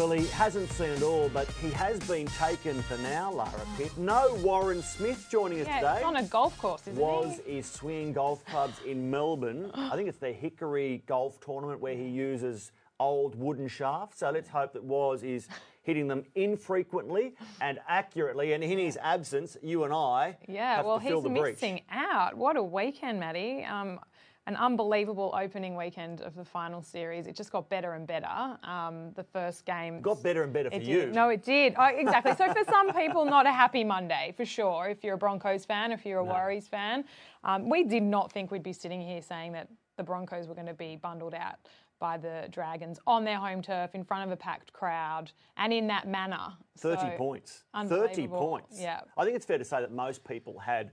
Well, he hasn't seen it all, but he has been taken for now, Lara Pitt. No Warren Smith joining us Yeah, today. it's on a golf course, isn't was he? is swinging golf clubs in Melbourne. I think it's the Hickory Golf Tournament where he uses old wooden shafts. So let's hope that Was is hitting them infrequently and accurately. And in his absence, you and I Yeah, well, he's the breach. missing out. What a weekend, Maddie. Um, an unbelievable opening weekend of the final series. It just got better and better. Um, the first game Got better and better for you. did. No, it did. Oh, exactly. so for some people, not a happy Monday for sure. If you're a Broncos fan, if you're a Warriors fan, um, we did not think we'd be sitting here saying that the Broncos were going to be bundled out by the Dragons on their home turf in front of a packed crowd and in that manner. 30 So, points. 30 points. Yeah. I think it's fair to say that most people had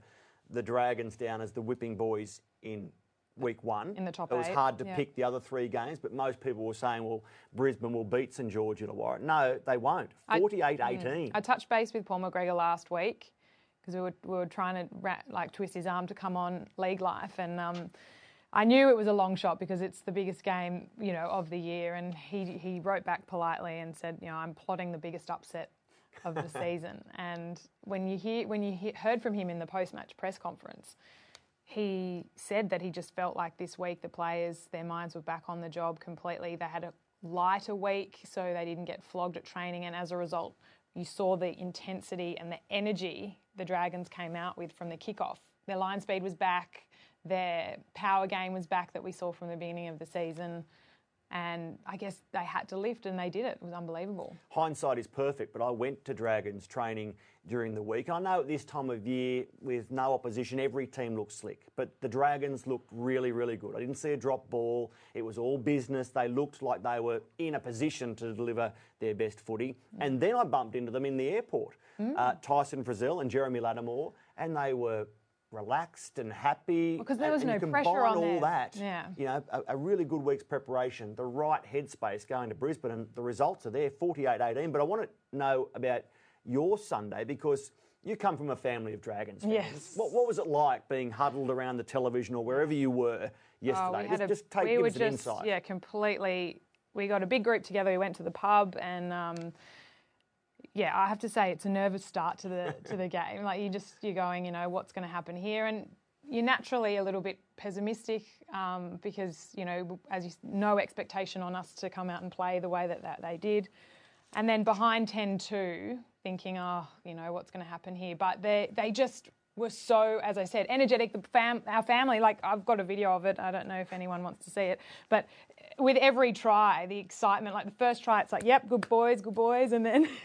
the Dragons down as the whipping boys in week one. In the top It was eight, hard to yeah. pick the other three games, but most people were saying, well, Brisbane will beat St George in at Illawarra. No, they won't. 48 18. I touched base with Paul McGregor last week because we were, we were trying to ra- like twist his arm to come on League Life, and um, I knew it was a long shot because it's the biggest game, you know, of the year. And he he wrote back politely and said, you know, I'm plotting the biggest upset of the season. And when you hear when you he- heard from him in the post match press conference. He said that he just felt like this week the players, their minds were back on the job completely. They had a lighter week, so they didn't get flogged at training, and as a result, you saw the intensity and the energy the Dragons came out with from the kickoff. Their line speed was back, their power game was back that we saw from the beginning of the season, and I guess they had to lift, and they did it. It was unbelievable. Hindsight is perfect, but I went to Dragons training during the week. I know at this time of year, with no opposition, every team looks slick, but the Dragons looked really, really good. I didn't see a drop ball. It was all business. They looked like they were in a position to deliver their best footy. And then I bumped into them in the airport, uh, Tyson Frizell and Jeremy Latimore, and they were relaxed and happy. Because there was and no you pressure on all that. Yeah. You know, a, a really good week's preparation, the right headspace going to Brisbane, and the results are there 48 18. But I want to know about your Sunday because you come from a family of Dragons fans. Yes. What, what was it like being huddled around the television or wherever you were Oh, yesterday? we just, a, just take we give us an just insight. yeah completely. We got a big group together. We went to the pub and. Um, yeah, I have to say it's a nervous start to the to the game. Like you just you're going, you know, what's going to happen here, and you're naturally a little bit pessimistic um, because you know, as you no expectation on us to come out and play the way that, that they did, and then behind 10-2, thinking, oh, you know, what's going to happen here? But they they just were so, as I said, energetic. The fam, our family, like I've got a video of it. I don't know if anyone wants to see it, but with every try, the excitement, like the first try, it's like, yep, good boys, good boys, and then.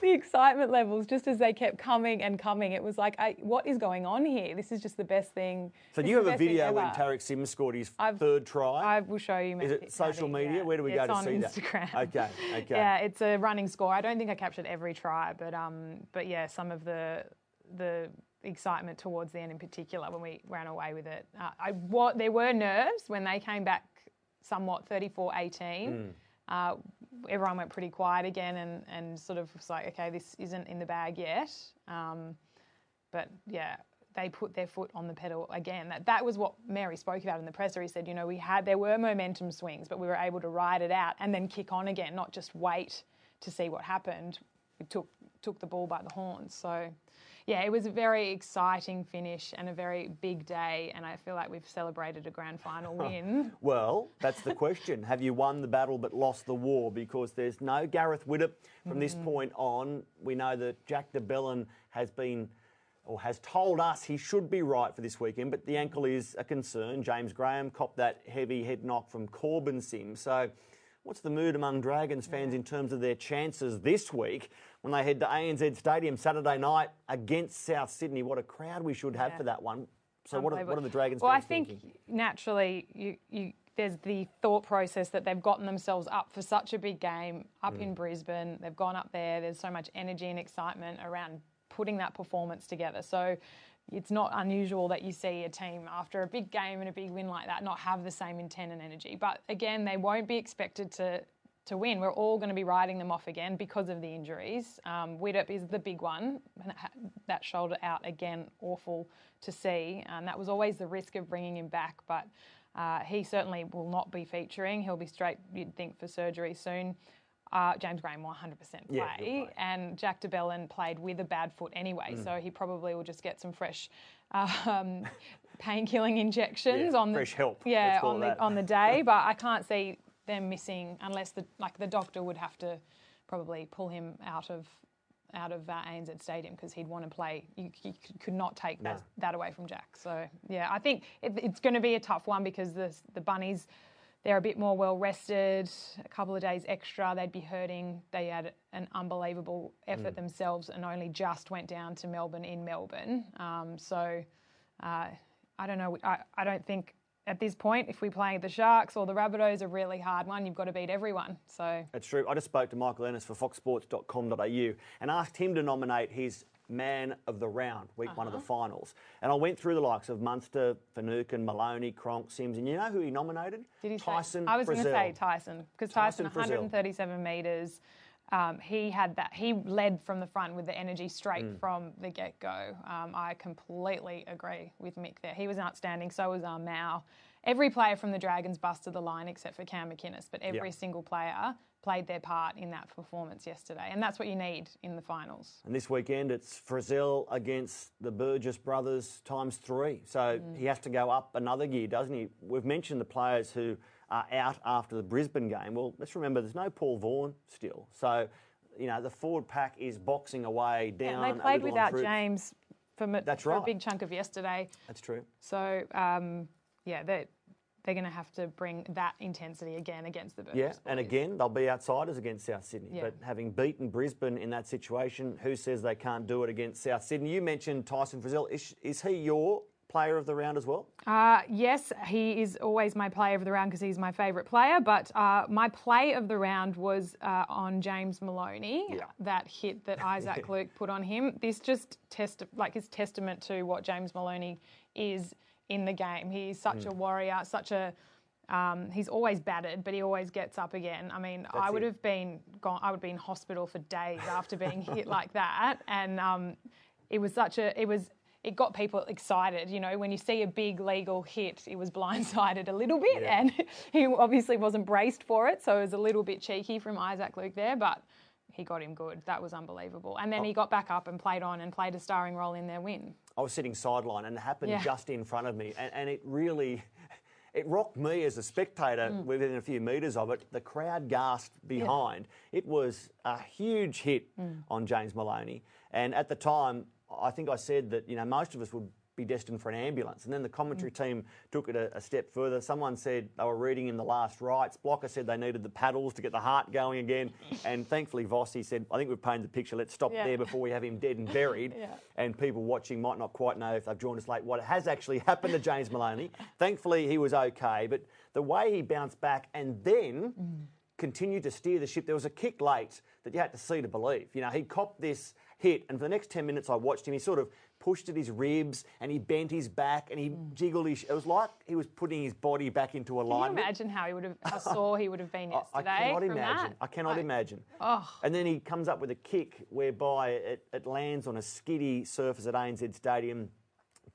the excitement levels just as they kept coming and coming it was like I, what is going on here this is just the best thing So do you have a video when. Tariq Sims scored his I've- third try? I will show you. Is it social Maddie, media? yeah. Where do we go it's to on see that? Instagram. Okay, okay. Yeah, it's a running score. I don't think I captured every try, but um, but yeah, some of the the excitement towards the end in particular when we ran away with it. Uh, I what there were nerves when they came back somewhat 34-18. Uh, everyone went pretty quiet again and, and sort of was like, okay, this isn't in the bag yet. Um, but yeah, they put their foot on the pedal again. That that was what Mary spoke about in the presser. He said, you know, we had there were momentum swings, but we were able to ride it out and then kick on again, not just wait to see what happened. We took took the ball by the horns. So yeah, it was a very exciting finish and a very big day, and I feel like we've celebrated a grand final win. Well, that's the question. Have you won the battle but lost the war? Because there's no Gareth Widdop from this Mm. point on. We know that Jack de Belin has been or has told us he should be right for this weekend, but the ankle is a concern. James Graham copped that heavy head knock from Korbin Sim. So, what's the mood among Dragons fans in terms of their chances this week when they head to ANZ Stadium Saturday night against South Sydney? What a crowd we should have Yeah. for that one. So, what are, what are the Dragons Well, I think thinking? naturally you, you there's the thought process that they've gotten themselves up for such a big game up Mm. in Brisbane. They've gone up there. There's so much energy and excitement around putting that performance together. So it's not unusual that you see a team after a big game and a big win like that not have the same intent and energy. But again, they won't be expected to to win. We're all going to be riding them off again because of the injuries. Um, Widdop is the big one. That shoulder out again, awful to see. And that was always the risk of bringing him back, but uh, he certainly will not be featuring. He'll be straight, you'd think, for surgery soon. Uh, James Graham will 100% play, Yeah, play. and Jack de Belin played with a bad foot anyway, Mm. so he probably will just get some fresh um, pain-killing injections Yeah, on the fresh help, Yeah, on the that. on the day, but I can't see them missing unless the like the doctor would have to probably pull him out of out of uh, ANZ Stadium because he'd want to play. You, you could not take that, No. that away from Jack. So yeah, I think it, it's going to be a tough one because the the bunnies. They're a bit more well rested, a couple of days extra. They'd be hurting. They had an unbelievable effort themselves and only just went down to Melbourne in Melbourne. Um, so uh, I don't know. I, I don't think at this point, if we play the Sharks or the Rabbitohs, a really hard one, you've got to beat everyone. So That's true. I just spoke to Michael Ennis for foxsports.com.au and asked him to nominate his man of the round, week one of Uh-huh. the finals. And I went through the likes of Munster, Finucane, Maloney, Cronk, Sims, and you know who he nominated? did he say? Tyson I was going to say Tyson because Tyson, Tyson 137 metres. Um, he had that. He led from the front with the energy straight Mm. from the get go. Um, I completely agree with Mick there. He was outstanding. So was our Mao. Every player from the Dragons busted the line except for Cam McInnes, but every Yeah. single player played their part in that performance yesterday, and that's what you need in the finals. And this weekend it's Frizell against the Burgess brothers times three. So Mm. he has to go up another gear, doesn't he? We've mentioned the players who are out after the Brisbane game. Well, let's remember there's no Paul Vaughan still. So, you know, the forward pack is boxing away down. And they played without James for, That's for a big chunk of yesterday. That's true. So um, yeah, they they're going to have to bring that intensity again against the Burgess. Yeah, and again, they'll be outsiders against South Sydney. Yeah. But having beaten Brisbane in that situation, who says they can't do it against South Sydney? You mentioned Tyson Frizell. Is, is he your player of the round as well? Uh, yes, he is always my player of the round because he's my favourite player. But uh, my play of the round was uh, on James Maloney. Yeah. That hit that Isaac Luke put on him. This just test like is testament to what James Maloney is in the game. He's such a warrior, such a um, he's always battered, but he always gets up again. I mean, I would it. have been gone. I would be in hospital for days after being hit like that, and um, it was such a. It was. It got people excited, you know. When you see a big legal hit, it was blindsided a little bit, Yeah. and he obviously wasn't braced for it, so it was a little bit cheeky from Isaac Luke there, but he got him good. That was unbelievable. And then he got back up and played on and played a starring role in their win. I was sitting sideline and it happened Yeah. just in front of me, and, and it really. It rocked me as a spectator Mm. within a few metres of it. The crowd gasped behind. It was a huge hit Mm. on James Maloney. And at the time, I think I said that you know most of us would be destined for an ambulance. And then the commentary Mm. team took it a, a step further. Someone said they were reading in the last rites. Blocker said they needed the paddles to get the heart going again. and thankfully, Vossi said, I think we've painted the picture. Let's stop Yeah. there before we have him dead and buried. Yeah. And people watching might not quite know if they've joined us late what has actually happened to James Maloney. Thankfully, he was okay. But the way he bounced back and then continued to steer the ship, there was a kick late that you had to see to believe. You know, he copped this hit, and for the next 10 minutes I watched him, he sort of pushed at his ribs and he bent his back and he mm. jiggled his. It was like he was putting his body back into Can you alignment. imagine how he would have, how sore he would have been yesterday? I cannot from imagine. That? I cannot Like, imagine. Oh. And then he comes up with a kick whereby it, it lands on a skiddy surface at ANZ Stadium,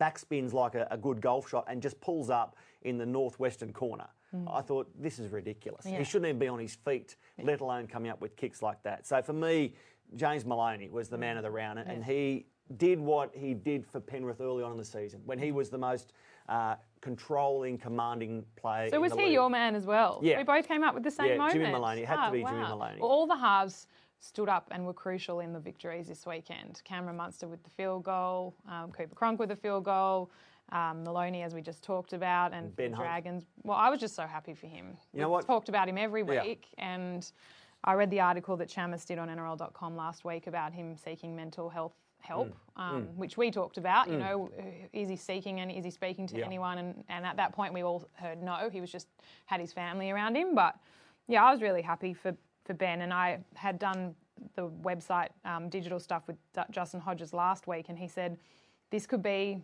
backspins like a, a good golf shot, and just pulls up in the northwestern corner. Mm. I thought, this is ridiculous. Yeah. He shouldn't even be on his feet, let alone coming up with kicks like that. So for me, James Maloney was the man of the round, and he did what he did for Penrith early on in the season when he was the most uh, controlling, commanding player. So was he league. your man as well? Yeah. We both came up with the same Yeah, moment. Jimmy Maloney. It had to Ah, be Jimmy. Maloney. Well, all the halves stood up and were crucial in the victories this weekend. Cameron Munster with the field goal, um, Cooper Cronk with the field goal, um, Maloney, as we just talked about, and Ben the Hunt. Dragons. Well, I was just so happy for him. You know We've what? talked about him every Yeah. week, and I read the article that Chamis did on NRL.com last week about him seeking mental health help, Mm. um, which we talked about. You know, is he seeking and is he speaking to Yeah. anyone? And, and at that point, we all heard no. He was just had his family around him. But yeah, I was really happy for, for Ben, and I had done the website um, digital stuff with D- Justin Hodges last week, and he said this could be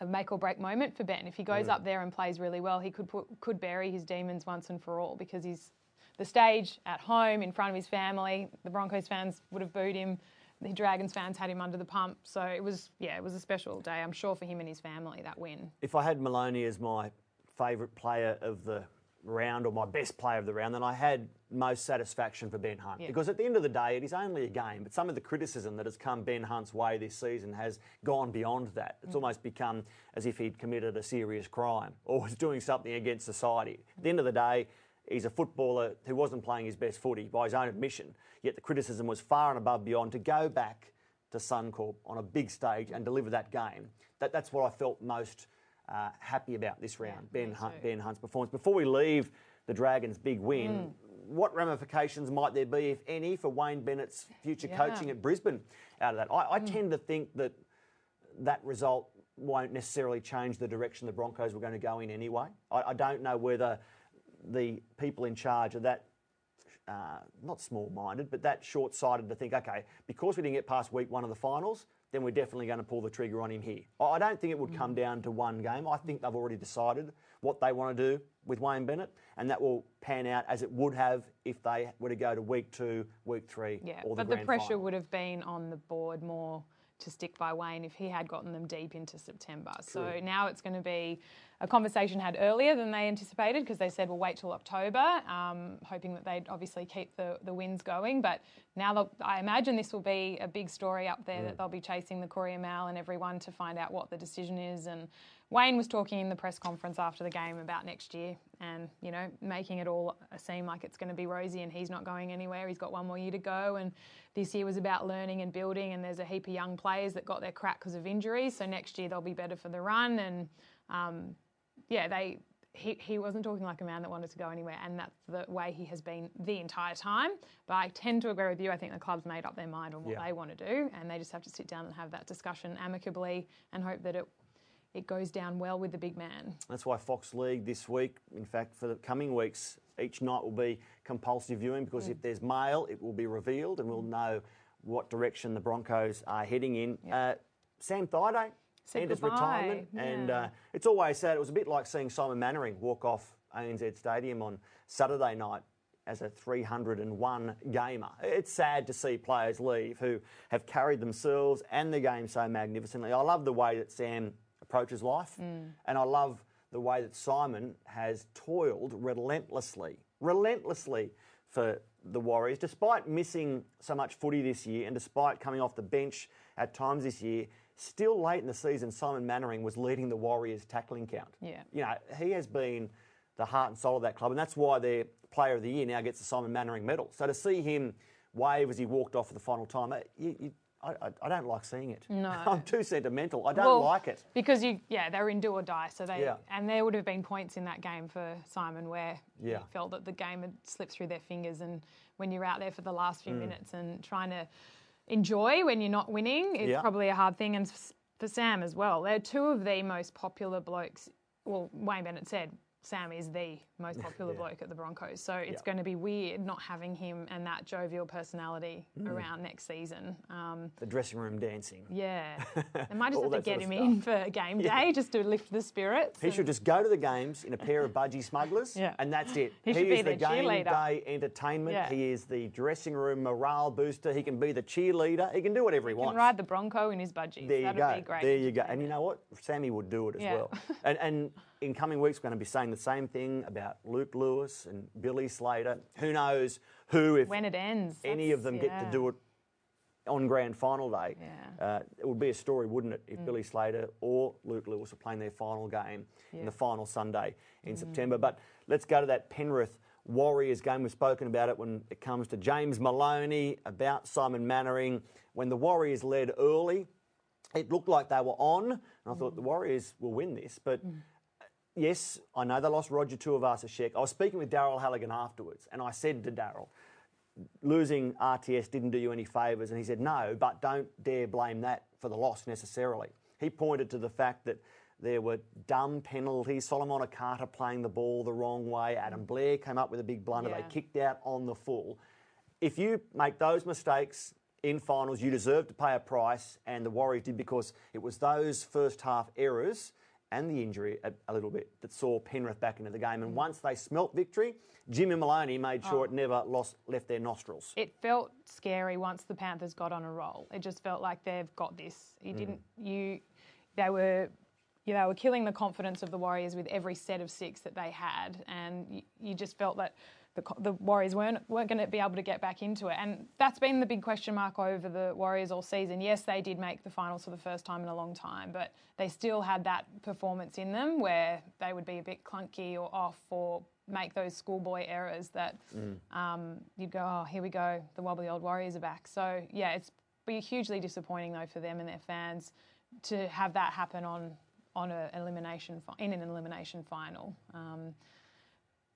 a make or break moment for Ben. If he goes up there and plays really well, he could put, could bury his demons once and for all because he's the stage at home in front of his family. The Broncos fans would have booed him. The Dragons fans had him under the pump. So it was yeah, it was a special day. I'm sure for him and his family that win. if I had Maloney as my favourite player of the round or my best player of the round, then I had most satisfaction for Ben Hunt. Yeah. Because at the end of the day, it is only a game, but some of the criticism that has come Ben Hunt's way this season has gone beyond that. It's mm. almost become as if he'd committed a serious crime or was doing something against society. At the end of the day, he's a footballer who wasn't playing his best footy by his own admission, yet the criticism was far and above beyond to go back to Suncorp on a big stage and deliver that game. That, that's what I felt most uh, happy about this round, me Ben, Hunt, ben Hunt's performance. Before we leave the Dragons' big win, what ramifications might there be, if any, for Wayne Bennett's future Yeah. coaching at Brisbane out of that? I, I tend to think that that result won't necessarily change the direction the Broncos were going to go in anyway. I, I don't know whether the people in charge are that, uh, not small minded, but that short sighted to think, okay, because we didn't get past week one of the finals, then we're definitely going to pull the trigger on him here. I don't think it would come down to one game. I think they've already decided what they want to do with Wayne Bennett, and that will pan out as it would have if they were to go to week two, week three, Yeah, or the but the pressure final. would have been on the board more to stick by Wayne if he had gotten them deep into September. So now it's going to be a conversation had earlier than they anticipated because they said we'll wait till October, um, hoping that they'd obviously keep the, the wins going. But now I imagine this will be a big story up there Mm. that they'll be chasing the Courier Mail and everyone to find out what the decision is. And Wayne was talking in the press conference after the game about next year and, you know, making it all seem like it's going to be rosy and he's not going anywhere. He's got one more year to go. And this year was about learning and building. And there's a heap of young players that got their crack because of injuries. So next year they'll be better for the run. And, um, yeah, they. He, he wasn't talking like a man that wanted to go anywhere, and that's the way he has been the entire time. But I tend to agree with you. I think the club's made up their mind on what Yeah. they want to do, and they just have to sit down and have that discussion amicably and hope that it it goes down well with the big man. That's why Fox League this week, in fact, for the coming weeks, each night will be compulsive viewing because if there's mail, it will be revealed and we'll know what direction the Broncos are heading in. Uh, Sam Thaiday Said enters goodbye, retirement, and uh, it's always sad. It was a bit like seeing Simon Mannering walk off ANZ Stadium on Saturday night as a 301 gamer. It's sad to see players leave who have carried themselves and the game so magnificently. I love the way that Sam approaches life, and I love the way that Simon has toiled relentlessly, relentlessly for the Warriors, despite missing so much footy this year and despite coming off the bench at times this year. Still late in the season, Simon Mannering was leading the Warriors tackling count. Yeah. You know, he has been the heart and soul of that club, and that's why their player of the year now gets the Simon Mannering medal. So to see him wave as he walked off for the final time, uh, you, you, I, I, I don't like seeing it. No. I'm too sentimental. I don't Well, like it. because you yeah they're in do or die. So they Yeah. and there would have been points in that game for Simon where Yeah. he felt that the game had slipped through their fingers, and when you're out there for the last Mm. few minutes and trying to enjoy when you're not winning, is Yeah. probably a hard thing. And for Sam as well, they're two of the most popular blokes. Well, Wayne Bennett said. Sam is the most popular Yeah. bloke at the Broncos, so it's Yeah. going to be weird not having him and that jovial personality Mm. around next season. Um, The dressing room dancing. yeah, they might just have to get him in for game day just to lift the spirits. He should just go to the games in a pair of budgie smugglers, Yeah. and that's it. He should is be the game day entertainment. Yeah. He is the dressing room morale booster. He can be the cheerleader. He can do whatever he, He can wants. ride the Bronco in his budgies. There you That'd go. be great. There you go. And you know what? Sammy would do it as Yeah. well. And, and in coming weeks, we're going to be saying the same thing about Luke Lewis and Billy Slater. Who knows who, if when it ends, any of them that's- get to do it on grand final day. Yeah. Uh, it would be a story, wouldn't it, if mm. Billy Slater or Luke Lewis were playing their final game in the final Sunday in mm. September. But let's go to that Penrith Warriors game. We've spoken about it when it comes to James Maloney, about Simon Mannering. When the Warriors led early, it looked like they were on, and I thought mm. the Warriors will win this. But yes, I know they lost Roger Tuivasa-Sheck. I was speaking with Daryl Halligan afterwards, and I said to Daryl, losing RTS didn't do you any favours, and he said no, but don't dare blame that for the loss necessarily. He pointed to the fact that there were dumb penalties, Solomone Kata playing the ball the wrong way, Adam Blair came up with a big blunder, Yeah. they kicked out on the full. If you make those mistakes in finals, you deserve to pay a price, and the Warriors did because it was those first half errors and the injury a, a little bit that saw Penrith back into the game. And once they smelt victory, Jimmy Maloney made sure it never lost left their nostrils. It felt scary once the Panthers got on a roll. It just felt like they've got this. You Mm. didn't. You. They were yeah, they were killing the confidence of the Warriors with every set of six that they had, and you, you just felt that the, the Warriors weren't weren't going to be able to get back into it, and that's been the big question mark over the Warriors all season. Yes, they did make the finals for the first time in a long time, but they still had that performance in them where they would be a bit clunky or off or make those schoolboy errors that mm. um, you'd go, oh, here we go, the wobbly old Warriors are back. So yeah, it's be hugely disappointing though for them and their fans to have that happen on on an elimination in an elimination final. Um,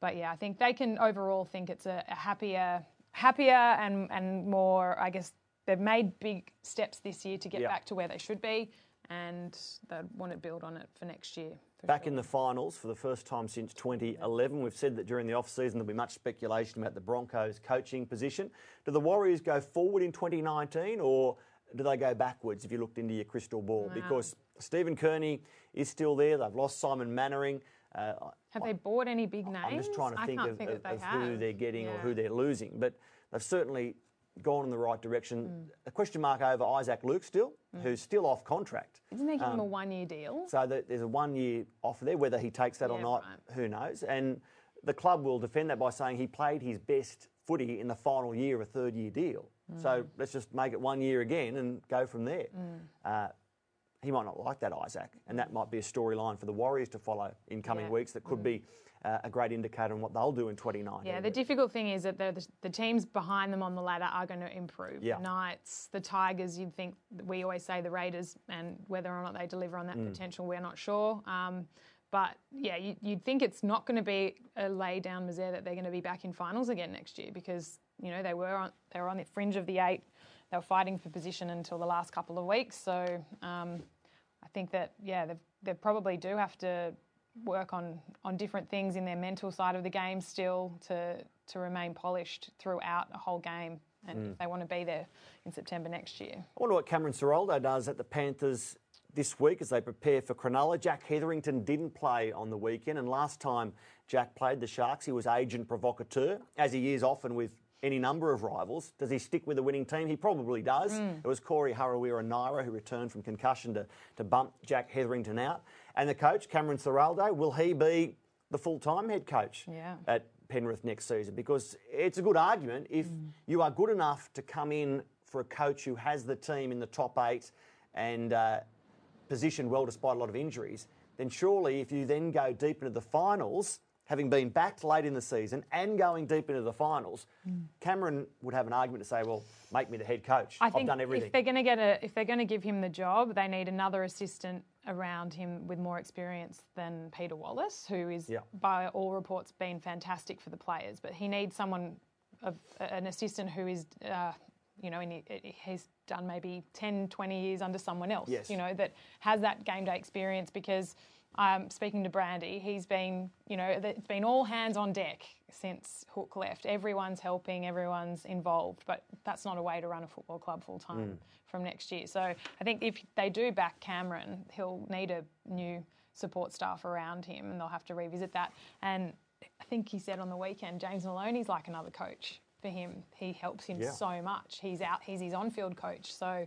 but yeah, I think they can overall think it's a, a happier, happier and and more. I guess they've made big steps this year to get yep. back to where they should be, and they want to build on it for next year. For back sure. in the finals for the first time since 2011. We've said that during the off-season there'll be much speculation about the Broncos' coaching position. Do the Warriors go forward in 2019 or do they go backwards if you looked into your crystal ball? Because Stephen Kearney is still there. They've lost Simon Mannering. Uh, have they bought any big names? I'm just trying to think of, think of, of who they're getting yeah. or who they're losing. But they've certainly gone in the right direction. Mm. A question mark over Isaac Luke still, mm. who's still off contract. Isn't they giving um, him a one-year deal? So there's a one-year offer there. Whether he takes that yeah, or not, right. who knows? And the club will defend that by saying he played his best footy in the final year of a third-year deal. Mm. So let's just make it one year again and go from there. Mm. Uh, he might not like that, Isaac, and that might be a storyline for the Warriors to follow in coming yeah. weeks that could mm. be uh, a great indicator on what they'll do in 2019. Yeah, the difficult thing is that the, the, teams behind them on the ladder are going to improve. Yeah. The Knights, the Tigers, you'd think, we always say the Raiders, and whether or not they deliver on that mm. potential, we're not sure. Um, but yeah, you, would think it's not going to be a lay down misère that they're going to be back in finals again next year because you know they were on they were on the fringe of the eight. They were fighting for position until the last couple of weeks. So um, I think that yeah, they probably do have to work on on different things in their mental side of the game still to to remain polished throughout a whole game and mm. if they want to be there in September next year. I wonder what Cameron Ciraldo does at the Panthers this week as they prepare for Cronulla. Jack Hetherington didn't play on the weekend, and last time Jack played the Sharks, he was agent provocateur, as he is often with any number of rivals. Does he stick with the winning team? He probably does. Mm. It was Corey Harawira-Naera who returned from concussion to, to bump Jack Hetherington out. And the coach, Cameron Ciraldo, will he be the full-time head coach yeah. at Penrith next season? Because it's a good argument if mm. you are good enough to come in for a coach who has the team in the top eight and uh, positioned well despite a lot of injuries, then surely if you then go deep into the finals – having been backed late in the season and going deep into the finals, mm. Cameron would have an argument to say, "Well, make me the head coach. I have done everything." If they're going to get a, if they're going to give him the job, they need another assistant around him with more experience than Peter Wallace, who is, yeah. by all reports, been fantastic for the players. But he needs someone, of, an assistant who is. Uh, you know, and he, he's done maybe 10, 20 years under someone else, yes. you know, that has that game day experience because um, speaking to Brandy, he's been, you know, it's been all hands on deck since Hook left. Everyone's helping, everyone's involved, but that's not a way to run a football club full time mm. from next year. So I think if they do back Cameron, he'll need a new support staff around him and they'll have to revisit that. And I think he said on the weekend, James Maloney's like another coach for him. He helps him yeah. so much. He's out, he's his on field coach. So,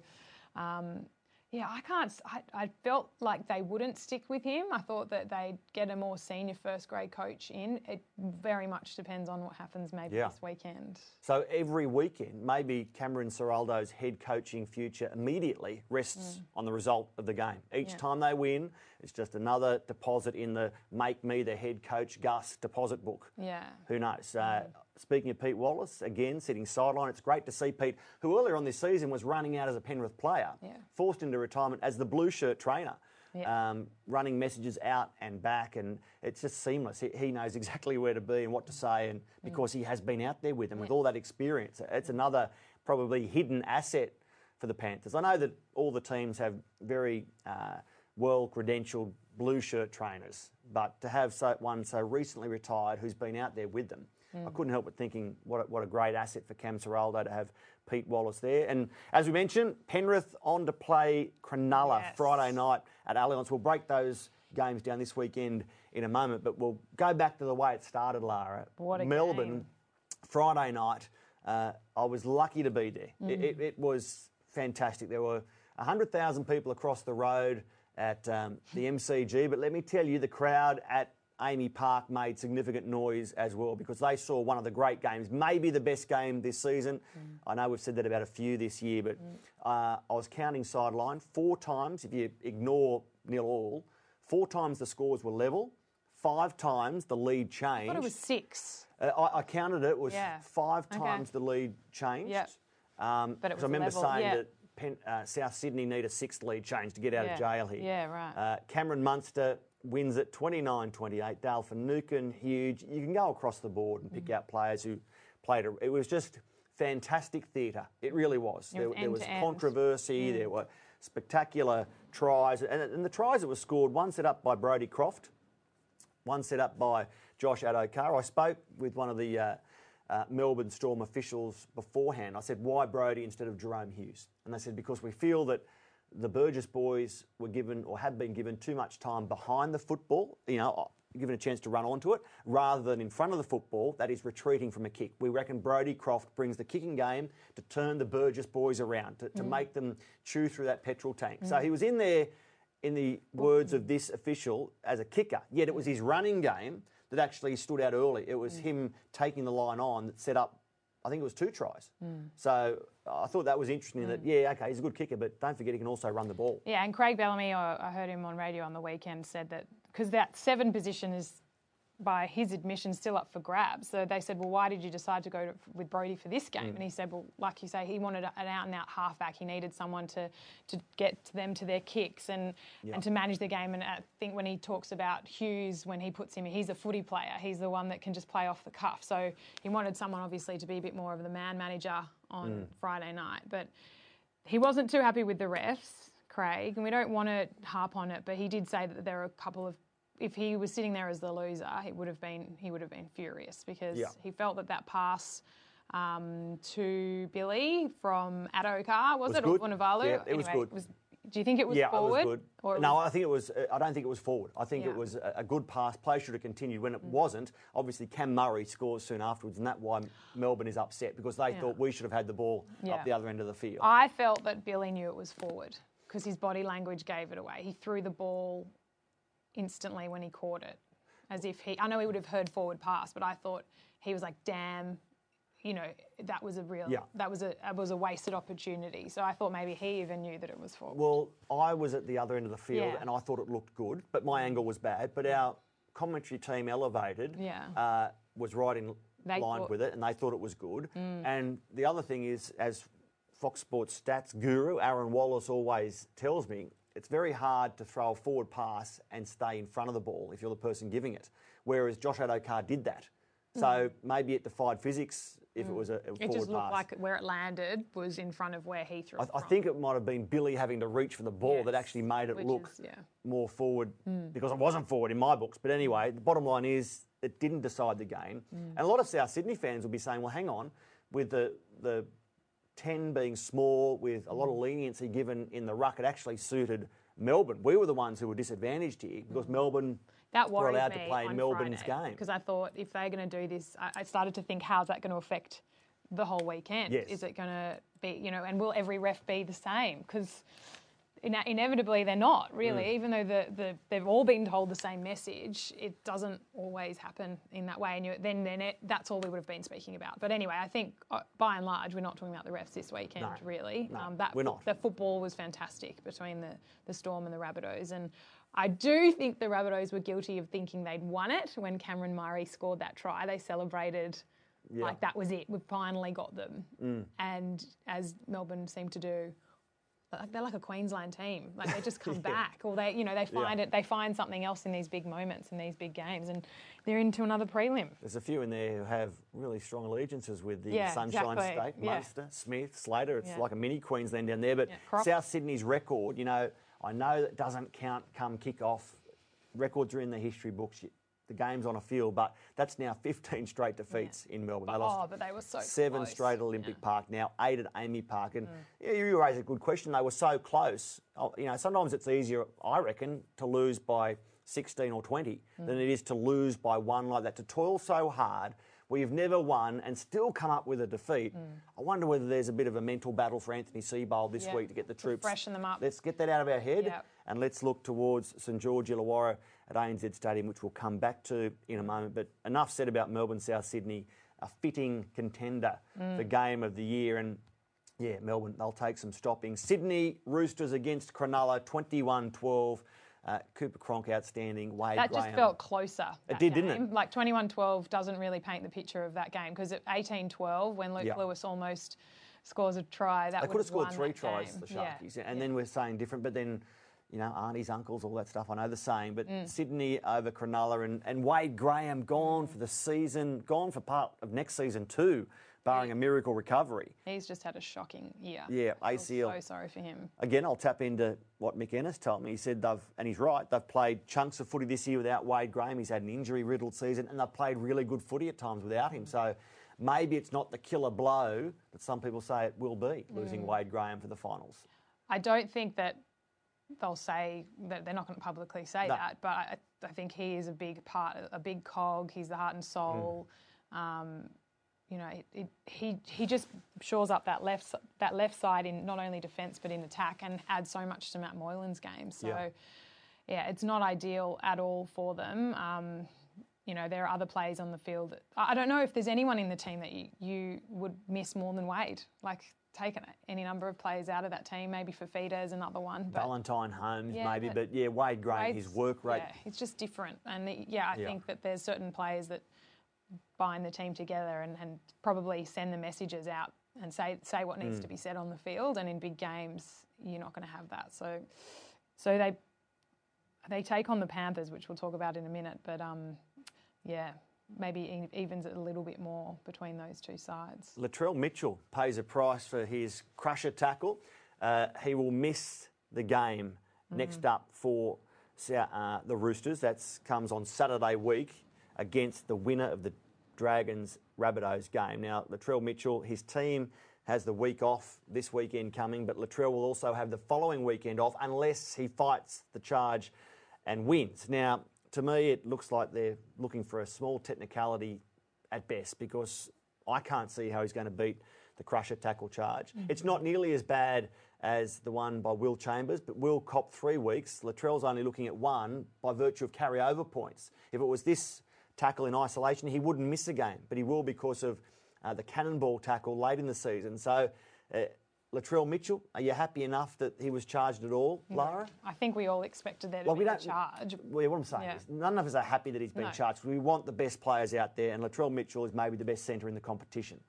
um, yeah, I can't. I, I, felt like they wouldn't stick with him. I thought that they'd get a more senior first grade coach in. It very much depends on what happens maybe yeah. this weekend. So every weekend, maybe Cameron Ciraldo's head coaching future immediately rests mm. on the result of the game. Each yeah. time they win, it's just another deposit in the make me the head coach Gus deposit book. Yeah. Who knows? Uh, Speaking of Pete Wallace, again sitting sideline, it's great to see Pete, who earlier on this season was running out as a Penrith player, yeah. forced into retirement as the blue shirt trainer, yeah. um, running messages out and back, and it's just seamless. He, he, knows exactly where to be and what to say, and because he has been out there with them with all that experience, it's another probably hidden asset for the Panthers. I know that all the teams have very uh, well credentialed blue shirt trainers, but to have so, one so recently retired who's been out there with them Mm. I couldn't help but thinking what a, what a great asset for Cam Ciraldo to have Pete Wallace there. And as we mentioned, Penrith on to play Cronulla yes. Friday night at Allianz. We'll break those games down this weekend in a moment, but we'll go back to the way it started, Lara. What Melbourne, game. Friday night. Uh, I was lucky to be there. Mm. It, it, it was fantastic. There were 100,000 people across the road at um, the MCG. But let me tell you, the crowd at AAMI Park made significant noise as well because they saw one of the great games, maybe the best game this season. Mm. I know we've said that about a few this year, but mm. uh, I was counting sideline four times. If you ignore nil all, four times the scores were level. Five times the lead changed. I thought it was six. Uh, I, I, counted it. It was yeah. five times okay. the lead changed. Yep. Um, but it was I remember level. saying yeah. that Pen, uh, South Sydney need a sixth lead change to get out yeah. of jail here. Yeah, right. Uh, Cameron Munster wins at 29 28. Dale Finucane, huge. You can go across the board and pick mm. out players who played. A, it was just fantastic theatre. It really was. It there, was, there was controversy, mm. there were spectacular tries. And, and the tries that were scored, one set up by Brodie Croft, one set up by Josh Addo-Carr. I spoke with one of the uh, uh, Melbourne Storm officials beforehand. I said, why Brodie instead of Jahrome Hughes? And they said, because we feel that the Burgess boys were given or have been given too much time behind the football, you know, given a chance to run onto it, rather than in front of the football, that is retreating from a kick. We reckon Brodie Croft brings the kicking game to turn the Burgess boys around, to, to mm. make them chew through that petrol tank. Mm. So he was in there, in the words of this official, as a kicker, yet it was his running game that actually stood out early. It was mm. him taking the line on that set up, I think it was two tries. Mm. So I thought that was interesting mm. that, yeah, okay, he's a good kicker, but don't forget he can also run the ball. Yeah, and Craig Bellamy, I heard him on radio on the weekend, said that because that seven position is by his admission, still up for grabs. So they said, well, why did you decide to go to, with Brodie for this game? Mm. And he said, well, like you say, he wanted an out and out halfback. He needed someone to, to get them to their kicks and, and to manage the game. And I think when he talks about Hughes, when he puts him, he's a footy player. He's the one that can just play off the cuff. So he wanted someone, obviously, to be a bit more of the man manager on mm. Friday night. But he wasn't too happy with the refs. Craig, and we don't want to harp on it, but he did say that there are a couple of if he was sitting there as the loser, he would have been he would have been furious because yeah. he felt that that pass um, to Billy from Addo-Carr was, was it good. or? Yeah, it anyway, was good. Was, do you think it was yeah, forward? it was good. no, was... I think it was. I don't think it was forward. I think yeah. it was a, a, good pass. Play should have continued. When it mm. wasn't, obviously Cam Murray scores soon afterwards, and that's why Melbourne is upset because they yeah. thought we should have had the ball up the other end of the field. I felt that Billy knew it was forward because his body language gave it away. He threw the ball instantly when he caught it, as if he. I know he would have heard forward pass, but I thought he was like, "Damn." You know that was a real yeah. that was a that was a wasted opportunity. So I thought maybe he even knew that it was forward. Well, I was at the other end of the field yeah. and I thought it looked good, but my angle was bad. But our commentary team elevated yeah. uh, was right in they line thought, with it, and they thought it was good. Mm. And the other thing is, as Fox Sports stats guru Aaron Wallace always tells me, it's very hard to throw a forward pass and stay in front of the ball if you're the person giving it. Whereas Josh Addo-Carr did that. So mm. maybe it defied physics if mm. it was a, a forward It just looked pass. like where it landed was in front of where he threw I, it I think it might have been Billy having to reach for the ball yes. that actually made it Which look is, yeah. more forward mm. because it wasn't forward in my books. But anyway, the bottom line is it didn't decide the game. Mm. And a lot of South Sydney fans will be saying, well, hang on, with the, the 10 being small, with a lot of mm. leniency given in the ruck, it actually suited Melbourne. We were the ones who were disadvantaged here because Melbourne that were allowed to play Melbourne's Friday, game. Because I thought if they're going to do this, I, I started to think, how's that going to affect the whole weekend? Yes. Is it going to be, you know, and will every ref be the same? Because inevitably they're not really. Mm. Even though the, the, they've all been told the same message, it doesn't always happen in that way. And you, then then it, that's all we would have been speaking about. But anyway, I think uh, by and large we're not talking about the refs this weekend no, really. No, um, that we're not. The football was fantastic between the the Storm and the Rabbitohs and. I do think the Rabbitohs were guilty of thinking they'd won it when Cameron Murray scored that try. They celebrated yeah. like that was it. We finally got them. Mm. And as Melbourne seemed to do, like they're like a Queensland team. Like they just come yeah. back, or they, you know, they find yeah. it. They find something else in these big moments in these big games, and they're into another prelim. There's a few in there who have really strong allegiances with the yeah, Sunshine exactly. State, Munster, Smith, Slater. It's like a mini Queensland down there. But South Sydney's record, you know, I know that doesn't count come kick off. Records are in the history books the games on a field, but that's now 15 straight defeats yeah. in Melbourne. But, oh, but they were so seven close. straight at Olympic yeah. Park now, eight at AAMI Park, and mm. yeah, you raise a good question. They were so close. Oh, you know, sometimes it's easier, I reckon, to lose by 16 or 20 mm. than it is to lose by one like that. To toil so hard where you've never won and still come up with a defeat. I wonder whether there's a bit of a mental battle for Anthony Seibold this week to get the to troops. freshen them up. Let's get that out of our head and let's look towards St George Illawarra at ANZ Stadium, which we'll come back to in a moment. But enough said about Melbourne South Sydney, a fitting contender Mm. for game of the year. And yeah, Melbourne, they'll take some stopping. Sydney Roosters against Cronulla, 21 12. Uh, Cooper Cronk outstanding. Wade That Graham. just felt closer. It did, didn't game. it? Like 21 12 doesn't really paint the picture of that game because at 18 12, when Luke Yeah. Lewis almost scores a try, that They could have scored three tries, game. the Yeah. Sharkies. And then we're saying different, but then, you know, aunties, uncles, all that stuff, I know the saying, But Mm. Sydney over Cronulla and, and Wade Graham gone for the season, gone for part of next season too, barring a miracle recovery. He's just had a shocking year. Yeah, ACL. So sorry for him. Again, I'll tap into what Mick Ennis told me. He said they've, and he's right, they've played chunks of footy this year without Wade Graham. He's had an injury riddled season, and they've played really good footy at times without him. So maybe it's not the killer blow that some people say it will be, losing Mm. Wade Graham for the finals. I don't think that they'll say that they're not going to publicly say No. that, but I, I think he is a big part, a big cog. He's the heart and soul. Mm. Um, you know, it, it, he he just shores up that left that left side in not only defence but in attack and adds so much to Matt Moylan's game. So, Yeah. yeah, it's not ideal at all for them. Um, you know, there are other players on the field. I I don't know if there's anyone in the team that you, you would miss more than Wade. Like, take an- any number of players out of that team. Maybe Fifita is another one. But Valentine Holmes, Yeah, maybe, but but yeah, Wade Graham, his work rate. Yeah, it's just different. And the, yeah, I Yeah. think that there's certain players that bind the team together and, and probably send the messages out and say say what Mm. needs to be said on the field. And in big games, you're not going to have that. So, so they they take on the Panthers, which we'll talk about in a minute. But um, yeah, maybe evens it a little bit more between those two sides. Latrell Mitchell pays a price for his crusher tackle. Uh, he will miss the game next up for uh, the Roosters. That comes on Saturday week against the winner of the Dragons Rabbitohs game. Now, Latrell Mitchell, his team has the week off this weekend coming, but Latrell will also have the following weekend off unless he fights the charge and wins. Now, to me, it looks like they're looking for a small technicality at best because I can't see how he's going to beat the crusher tackle charge. It's not nearly as bad as the one by Will Chambers, but Will copped three weeks. Latrell's only looking at one by virtue of carryover points. If it was this tackle in isolation, he wouldn't miss a game, but he will because of uh, the cannonball tackle late in the season. So, uh, Latrell Mitchell, are you happy enough that he was charged at all, Lara? I think we all expected there to Well, be we don't- charge. Well, what I'm saying Yeah. is, none of us are happy that he's been No. charged. We want the best players out there, and Latrell Mitchell is maybe the best centre in the competition.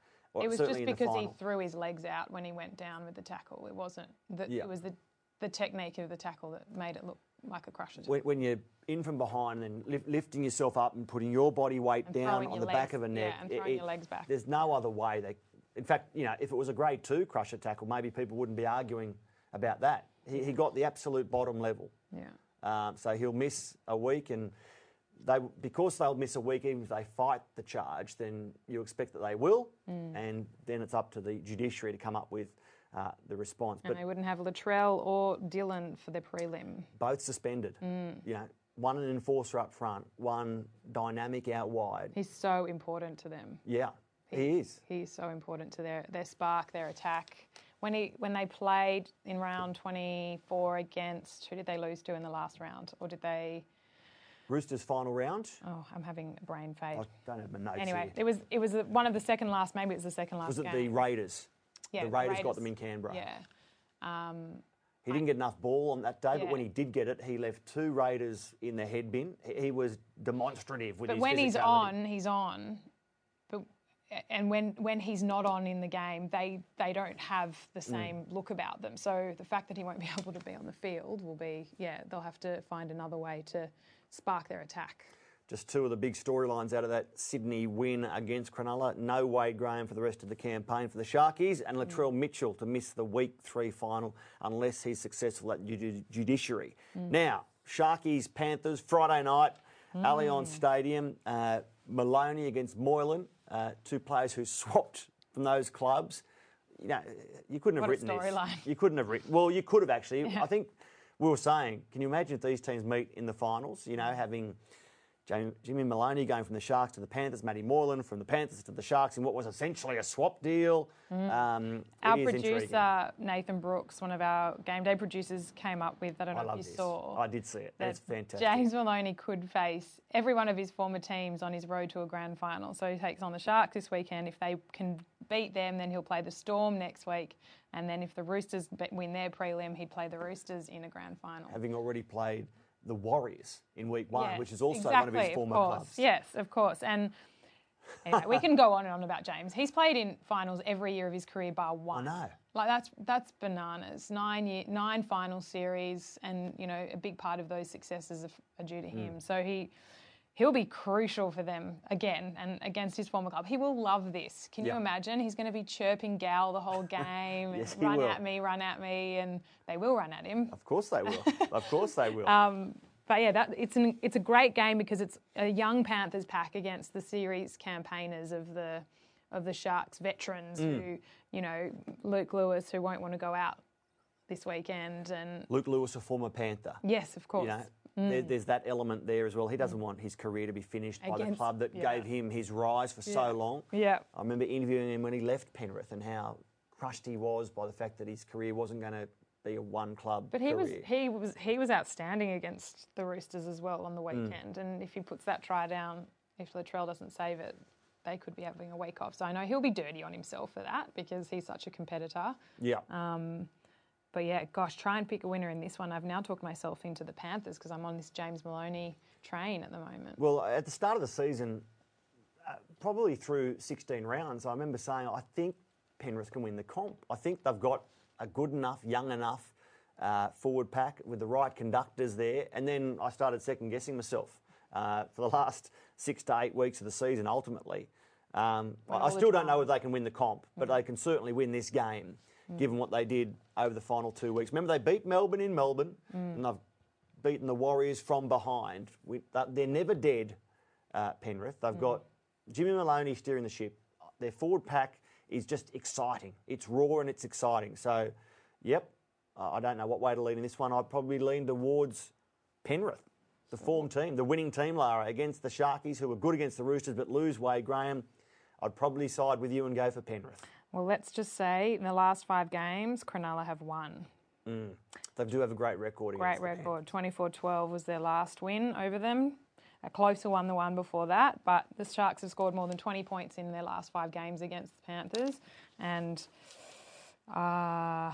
It was just because he threw his legs out when he went down with the tackle. It wasn't. that Yeah. It was the, the technique of the tackle that made it look like a crusher. when, when you're in from behind and lif- lifting yourself up and putting your body weight And down on the back of a yeah, neck, and throwing your legs back. There's no other way. They, in fact, you know, if it was a grade two crusher tackle, maybe people wouldn't be arguing about that. He, he got the absolute bottom level. yeah. Um, so he'll miss a week, and they because they'll miss a week, even if they fight the charge, then you expect that they will, Mm. and then it's up to the judiciary to come up with uh, the response. And But they wouldn't have Latrell or Dylan for their prelim. both suspended. Mm. You know, one an enforcer up front, one dynamic out wide. He's so important to them. Yeah, he is. He's so important to their, their spark, their attack. When he when they played in round 24 against who did they lose to in the last round, or did they? Roosters final round. Oh, I'm having a brain fade. I don't have my notes Anyway, here. it was it was one of the second last. Maybe it was the second last. Was it game. the Raiders? Yeah, the Raiders, got them in Canberra. Yeah. Um, He didn't get enough ball on that day, but when he did get it, he left two Raiders in the head bin. He was demonstrative with but his when he's on, he's on. And when when he's not on in the game, they they don't have the Mm. same look about them. So the fact that he won't be able to be on the field will be yeah they'll have to find another way to spark their attack. Just two of the big storylines out of that Sydney win against Cronulla. No Wade Graham for the rest of the campaign for the Sharkies, and Latrell Mitchell to miss the week three final unless he's successful at judi- judiciary. Now, Sharkies Panthers Friday night, Allianz Stadium. Uh, Maloney against Moylan, uh, two players who swapped from those clubs. You know, you couldn't have What written this. storyline. You couldn't have written. Well, you could have actually. I think we were saying, can you imagine if these teams meet in the finals? You know, having Jimmy Maloney going from the Sharks to the Panthers, Matty Moylan from the Panthers to the Sharks in what was essentially a swap deal. Um, Mm. Our is intriguing. producer Nathan Brooks, one of our game day producers, came up with. I don't know I if you this. saw. I did see it. that That's fantastic. James Maloney could face every one of his former teams on his road to a grand final. So he takes on the Sharks this weekend. If they can beat them, then he'll play the Storm next week. And then if the Roosters win their prelim, he'd play the Roosters in a grand final. Having already played the Warriors in week one, Yeah, which is also exactly, one of his former course. clubs. Yes, of course. And anyway, we can go on and on about James. He's played in finals every year of his career bar one. I know. Like that's that's bananas. Nine year, nine final series, and you know a big part of those successes are, are due to him. Mm. So he he'll be crucial for them again and against his former club. He will love this. Can Yeah. you imagine? He's going to be chirping Gal the whole game. Yes, run at me, run at me, and they will run at him. Of course they will. of course they will. Um, but yeah, that it's an it's a great game because it's a young Panthers pack against the series campaigners of the of the Sharks veterans Mm. who you know Luke Lewis who won't want to go out this weekend and Luke Lewis, a former Panther. yes, of course. You know, there, there's that element there as well. He doesn't want his career to be finished by the club that yeah. gave him his rise for Yeah. so long. Yeah. I remember interviewing him when he left Penrith and how crushed he was by the fact that his career wasn't going to be a one club But he career. was he was he was outstanding against the Roosters as well on the Mm. weekend. And if he puts that try down, if Latrell doesn't save it, they could be having a wake off. So I know he'll be dirty on himself for that because he's such a competitor. yeah. Um, but yeah, gosh, try and pick a winner in this one. I've now talked myself into the Panthers because I'm on this James Maloney train at the moment. Well, at the start of the season, uh, probably through 16 rounds, I remember saying, I think Penrith can win the comp. I think they've got a good enough, young enough uh, forward pack with the right conductors there. And then I started second guessing myself uh, for the last six to eight weeks of the season, ultimately. Um, I, I all the still don't know if they can win the comp, but they can certainly win this game, given what they did over the final two weeks. Remember, they beat Melbourne in Melbourne, and they've beaten the Warriors from behind. We, they're never dead, uh, Penrith. They've got Jimmy Maloney steering the ship. Their forward pack is just exciting. It's raw and it's exciting. So, yep, uh, I don't know what way to lean in this one. I'd probably lean towards Penrith, the form team, the winning team, Lara, against the Sharkies, who were good against the Roosters but lose Wade Graham. I'd probably side with you and go for Penrith. Well, let's just say in the last five games, Cronulla have won. They do have a great record. Great against the Panthers. record. 24 12 was their last win over them. A closer one, the one before that. But the Sharks have scored more than 20 points in their last five games against the Panthers. And uh,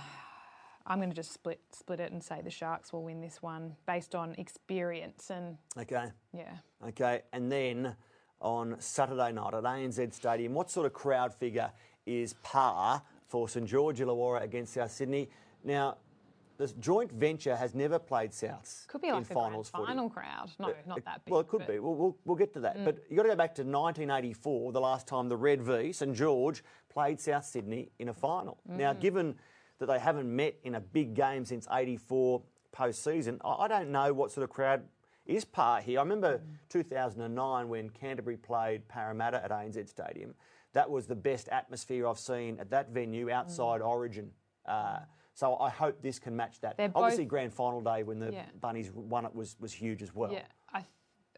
I'm going to just split split it and say the Sharks will win this one based on experience. And Okay. yeah. Okay, and then on Saturday night at ANZ Stadium, what sort of crowd figure is par for St George Illawarra against South Sydney? Now, this joint venture has never played Souths Could be in like a finals grand footy. final crowd. No, not that big. Well, it could but- be. We'll, we'll, we'll get to that. Mm. But you've got to go back to 1984, the last time the Red V, St George, played South Sydney in a final. Now, mm. given that they haven't met in a big game since 84 post-season, I, I don't know what sort of crowd is par here. I remember mm. 2009 when Canterbury played Parramatta at ANZ Stadium. That was the best atmosphere I've seen at that venue outside Origin. Uh, so I hope this can match that. Both- Obviously, grand final day when the Yeah. Bunnies won it was, was huge as well. Yeah. I,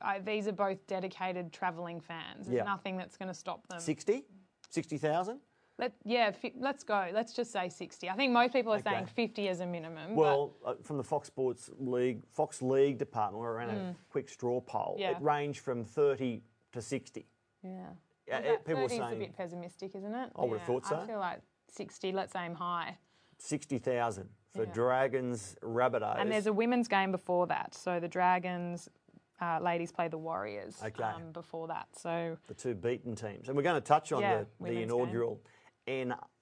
I, these are both dedicated travelling fans. There's Yeah. nothing that's going to stop them. 60? 60,000? Let, yeah, fi- let's go. Let's just say 60. I think most people are Okay. saying 50 as a minimum. Well, uh, from the Fox Sports League, Fox League department, we ran a quick straw poll. Mm. Yeah. It ranged from 30 to 60. yeah. Yeah, it- people were 30 is a bit pessimistic, isn't it? I would've thought so. I feel like 60. Let's aim high. 60,000 for Yeah. Dragons, Rabbitohs. And there's a women's game before that. So the Dragons uh, ladies play the Warriors Okay. um, before that. So the two beaten teams. And we're going to touch on Yeah, the, the women's game. inaugural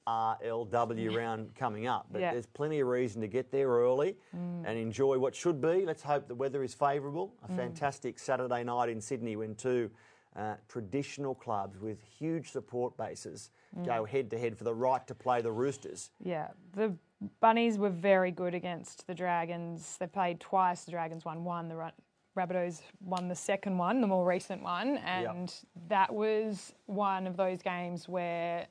NRLW round coming up. But Yeah. Mm. there's plenty of reason to get there early and enjoy what should be. Let's hope the weather is favourable. A fantastic Saturday night in Sydney when two uh, traditional clubs with huge support bases Mm. go head to head for the right to play the Roosters. Yeah, the Bunnies were very good against the Dragons. They played twice. The Dragons won one. The Ra- Rabbitohs won the second one, the more recent one, and that was one of those games where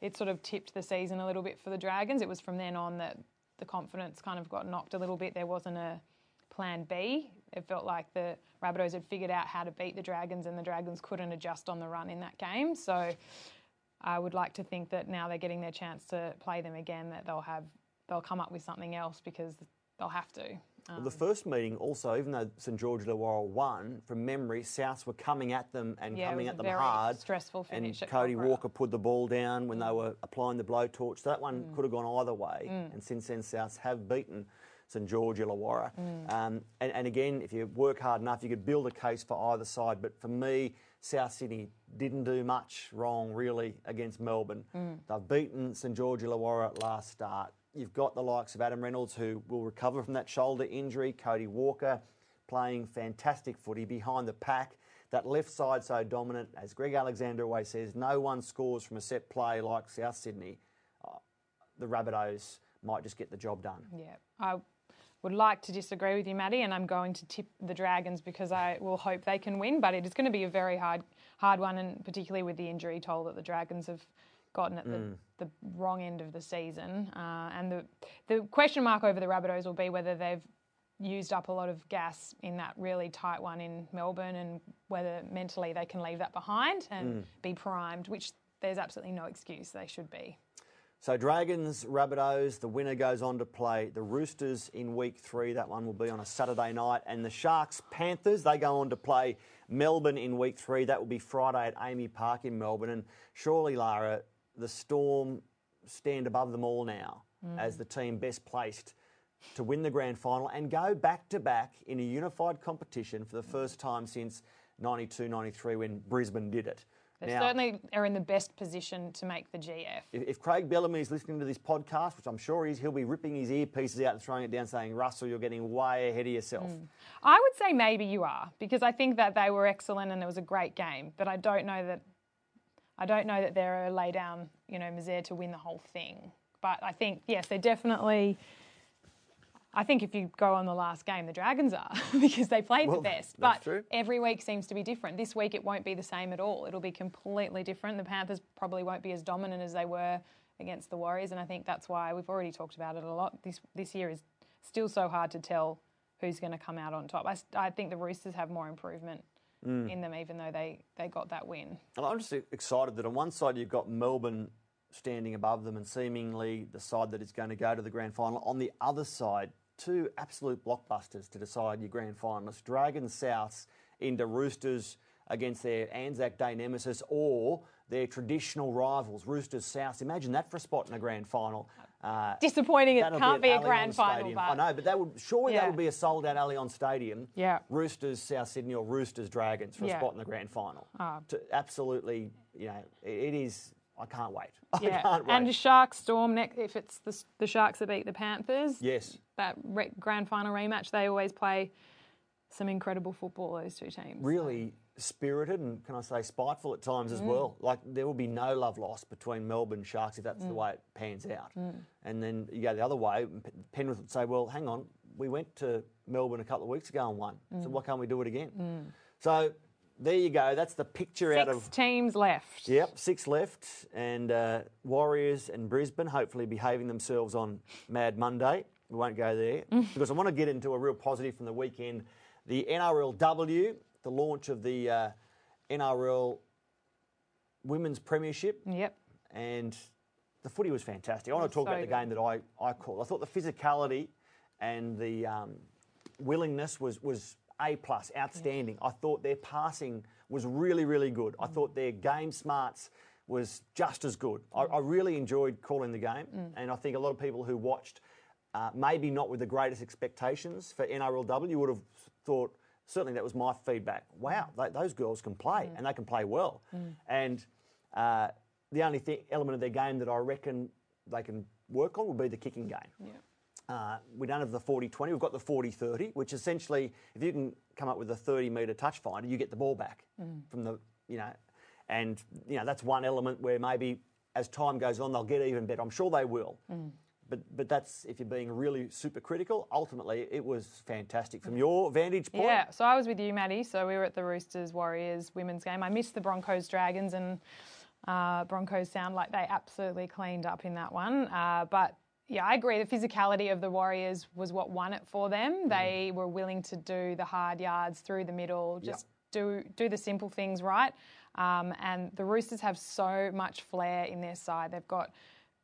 it sort of tipped the season a little bit for the Dragons. It was from then on that the confidence kind of got knocked a little bit. There wasn't a plan B it felt like the Rabbitohs had figured out how to beat the Dragons, and the Dragons couldn't adjust on the run in that game. So I would like to think that now they're getting their chance to play them again, that they'll have they'll come up with something else because they'll have to. Well, um, the first meeting also, even though St George Illawarra won, from memory, Souths were coming at them and Yeah, coming at them very hard. stressful and finish at Cody Cockburn. Walker put the ball down when they Mm. were applying the blowtorch. So that one mm. could have gone either way. Mm. And since then, Souths have beaten St George Illawarra. Mm. Um, and, and again, if you work hard enough, you could build a case for either side. But for me, South Sydney didn't do much wrong really against Melbourne. Mm. They've beaten St George Illawarra at last start. You've got the likes of Adam Reynolds who will recover from that shoulder injury. Cody Walker playing fantastic footy behind the pack. That left side so dominant, as Greg Alexander always says, no one scores from a set play like South Sydney. Uh, the Rabbitohs might just get the job done. Yeah, I would like to disagree with you, Maddie, and I'm going to tip the Dragons because I will hope they can win. But it is going to be a very hard, hard one, and particularly with the injury toll that the Dragons have gotten at the, the wrong end of the season. Uh, and the the question mark over the Rabbitohs will be whether they've used up a lot of gas in that really tight one in Melbourne, and whether mentally they can leave that behind and be primed, which there's absolutely no excuse they should be. So Dragons, Rabbitohs, the winner goes on to play the Roosters in week three. That one will be on a Saturday night. And the Sharks, Panthers, they go on to play Melbourne in week three. That will be Friday at AAMI Park in Melbourne. And surely, Lara, the Storm stand above them all now mm. as the team best placed to win the grand final and go back to back in a unified competition for the mm. first time since 92 93 when Brisbane did it. They Now- certainly are in the best position to make the GF. if, if Craig Bellamy is listening to this podcast, which I'm sure he is, he'll be ripping his earpieces out and throwing it down, saying, "Russell, you're getting way ahead of yourself." Mm. I would say maybe you are because I think that they were excellent and it was a great game, but I don't know that I don't know that they're a lay down, you know, misere to win the whole thing. But I think yes, they're definitely. I think if you go on the last game, the Dragons are because they played Well, the best. But true. every week seems to be different. This week it won't be the same at all. It'll be completely different. The Panthers probably won't be as dominant as they were against the Warriors, and I think that's why we've already talked about it a lot. This this year is still so hard to tell who's going to come out on top. I think the Roosters have more improvement Mm. in them, even though they, they got that win. And I'm just excited that on one side you've got Melbourne standing above them and seemingly the side that is going to go to the grand final. On the other side, two absolute blockbusters to decide your grand finalists: Dragons Souths into Roosters against their Anzac Day nemesis or their traditional rivals, Roosters Souths. Imagine that for a spot in a grand final. Uh, Disappointing, it can't be, at a grand final, but I know, but that would surely that would be a sold out Allianz Stadium. Yeah. Roosters South Sydney or Roosters Dragons for a spot in the grand final. Ah. To absolutely, you know, it, is. I can't wait. I yeah. can't wait. And Sharks Storm next. If it's the, the Sharks that beat the Panthers, yes, that re- grand final rematch, they always play some incredible football. Those two teams. really spirited and can I say spiteful at times Mm. as well. Like there will be no love lost between Melbourne Sharks if that's Mm. the way it pans out. And then you go the other way. Penrith would say, "Well, hang on, we went to Melbourne a couple of weeks ago and won. Mm. So why can't we do it again?" So there you go. That's the picture out Six of teams left. Yep, six left, and uh, Warriors and Brisbane hopefully behaving themselves on Mad Monday. We won't go there because I want to get into a real positive from the weekend. The NRLW, the launch of the uh, NRL Women's Premiership, Yep. and the footy was fantastic. I want to talk so about the game that I, I called. I thought the physicality and the um, willingness was was a plus, outstanding. I thought their passing was really really good. Mm. I thought their game smarts was just as good. I, I really enjoyed calling the game, Mm. and I think a lot of people who watched, maybe not with the greatest expectations for NRLW, You would have thought. Certainly, that was my feedback. Wow, Mm. they, those girls can play, and they can play well. And uh, the only thing, element of their game that I reckon they can work on will be the kicking game. Yeah. Uh, we don't have the 40 20, we've got the 40 30, which essentially, if you can come up with a 30 metre touch finder, you get the ball back from the, you know, and, you know, that's one element where maybe as time goes on, they'll get even better. I'm sure they will. But, but that's if you're being really super critical. Ultimately, it was fantastic from your vantage point. Yeah, so I was with you, Maddie. So we were at the Roosters Warriors women's game. I missed the Broncos Dragons, and uh, Broncos sound like they absolutely cleaned up in that one. Uh, but yeah, I agree. The physicality of the Warriors was what won it for them. They were willing to do the hard yards through the middle, just do do the simple things right. Um, and the Roosters have so much flair in their side. They've got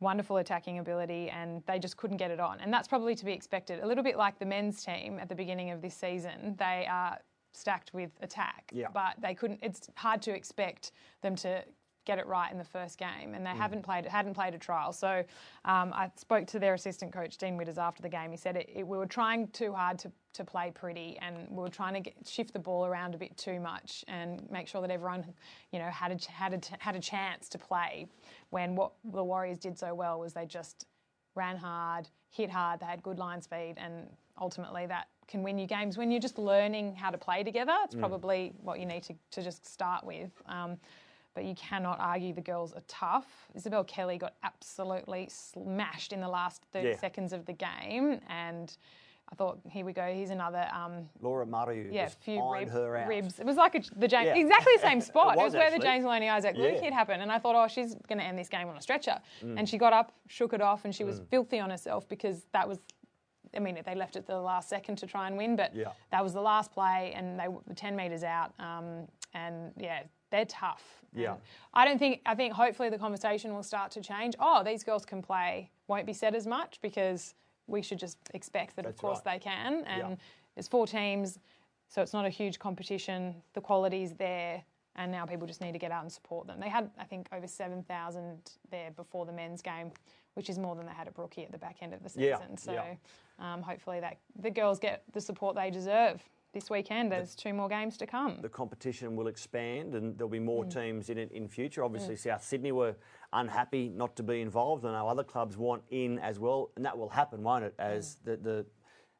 wonderful attacking ability, and they just couldn't get it on. And that's probably to be expected. A little bit like the men's team at the beginning of this season. They are stacked with attack, Yeah. but they couldn't. It's hard to expect them to get it right in the first game, and they haven't played hadn't played a trial. So um, I spoke to their assistant coach Dean Widders after the game. He said it, it, we were trying too hard to, to play pretty, and we were trying to get, shift the ball around a bit too much, and make sure that everyone, you know, had a had a had a chance to play. When what the Warriors did so well was they just ran hard, hit hard, they had good line speed, and ultimately that can win you games. When you're just learning how to play together, it's probably what you need to, to just start with. Um, but you cannot argue the girls are tough. Isabelle Kelly got absolutely smashed in the last 30 Yeah. seconds of the game, and I thought, here we go, here's another. Um, Laura Mariu yeah, few rib- her out. ribs. It was like a, the James, Yeah. exactly the same spot. It it was was where the. James Maloney Isaac Luke Yeah. hit happened, and I thought, oh, she's going to end this game on a stretcher. Mm. And she got up, shook it off, and she was filthy on herself because that was. I mean, they left it to the last second to try and win, but Yeah. that was the last play, and they were 10 metres out. Um, and yeah, they're tough. Yeah. And I don't think. I think hopefully the conversation will start to change. Oh, these girls can play. Won't be said as much because we should just expect that, That's of course, right. they can. And Yeah. there's four teams, so it's not a huge competition. The quality's there, and now people just need to get out and support them. They had, I think, over 7,000 there before the men's game, which is more than they had at Brookie at the back end of the Yeah, season. So yeah. um, hopefully that the girls get the support they deserve this weekend. There's two more games to come. the competition will expand and there'll be more Mm. teams in it in future. Obviously, South Sydney were unhappy not to be involved. I know other clubs want in as well, and that will happen, won't it? As Mm. the, the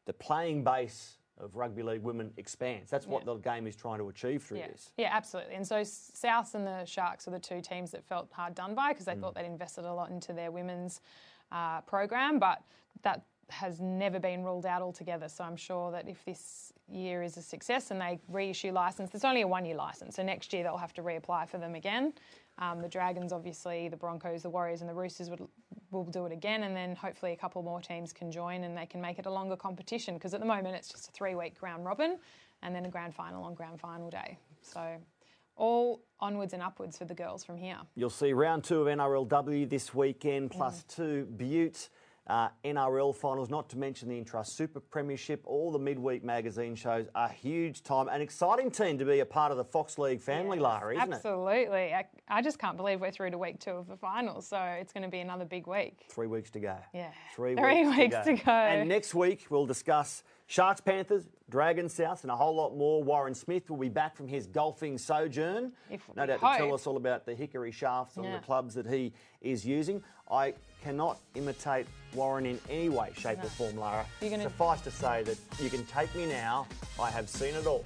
the playing base of rugby league women expands. That's what Yeah. the game is trying to achieve through Yeah, this. yeah, absolutely. And so South and the Sharks are the two teams that felt hard done by because they thought they'd invested a lot into their women's uh, program, but that has never been ruled out altogether. So I'm sure that if this year is a success and they reissue license, it's only a one-year license, so next year they'll have to reapply for them again. Um, the Dragons, obviously, the Broncos, the Warriors, and the Roosters would will do it again, and then hopefully a couple more teams can join and they can make it a longer competition. Because at the moment it's just a three-week round robin, and then a grand final on grand final day. So all onwards and upwards for the girls from here. You'll see round two of NRLW this weekend, plus two Butte uh, NRL finals, not to mention the Intrust Super Premiership. All the midweek magazine shows a huge time. An exciting team to be a part of the Fox League family, Yes, Lara, isn't it? Absolutely. I, I just can't believe we're through to week two of the finals, so it's going to be another big week. Three weeks to go. Yeah. Three, Three weeks, weeks to go. And next week we'll discuss Sharks, Panthers, Dragons, South, and a whole lot more. Warren Smith will be back from his golfing sojourn. If no doubt to tell us all about the hickory shafts and Yeah. the clubs that he is using. I cannot imitate Warren in any way, shape, or form, Lara. Gonna- Suffice to say that you can take me now. I have seen it all.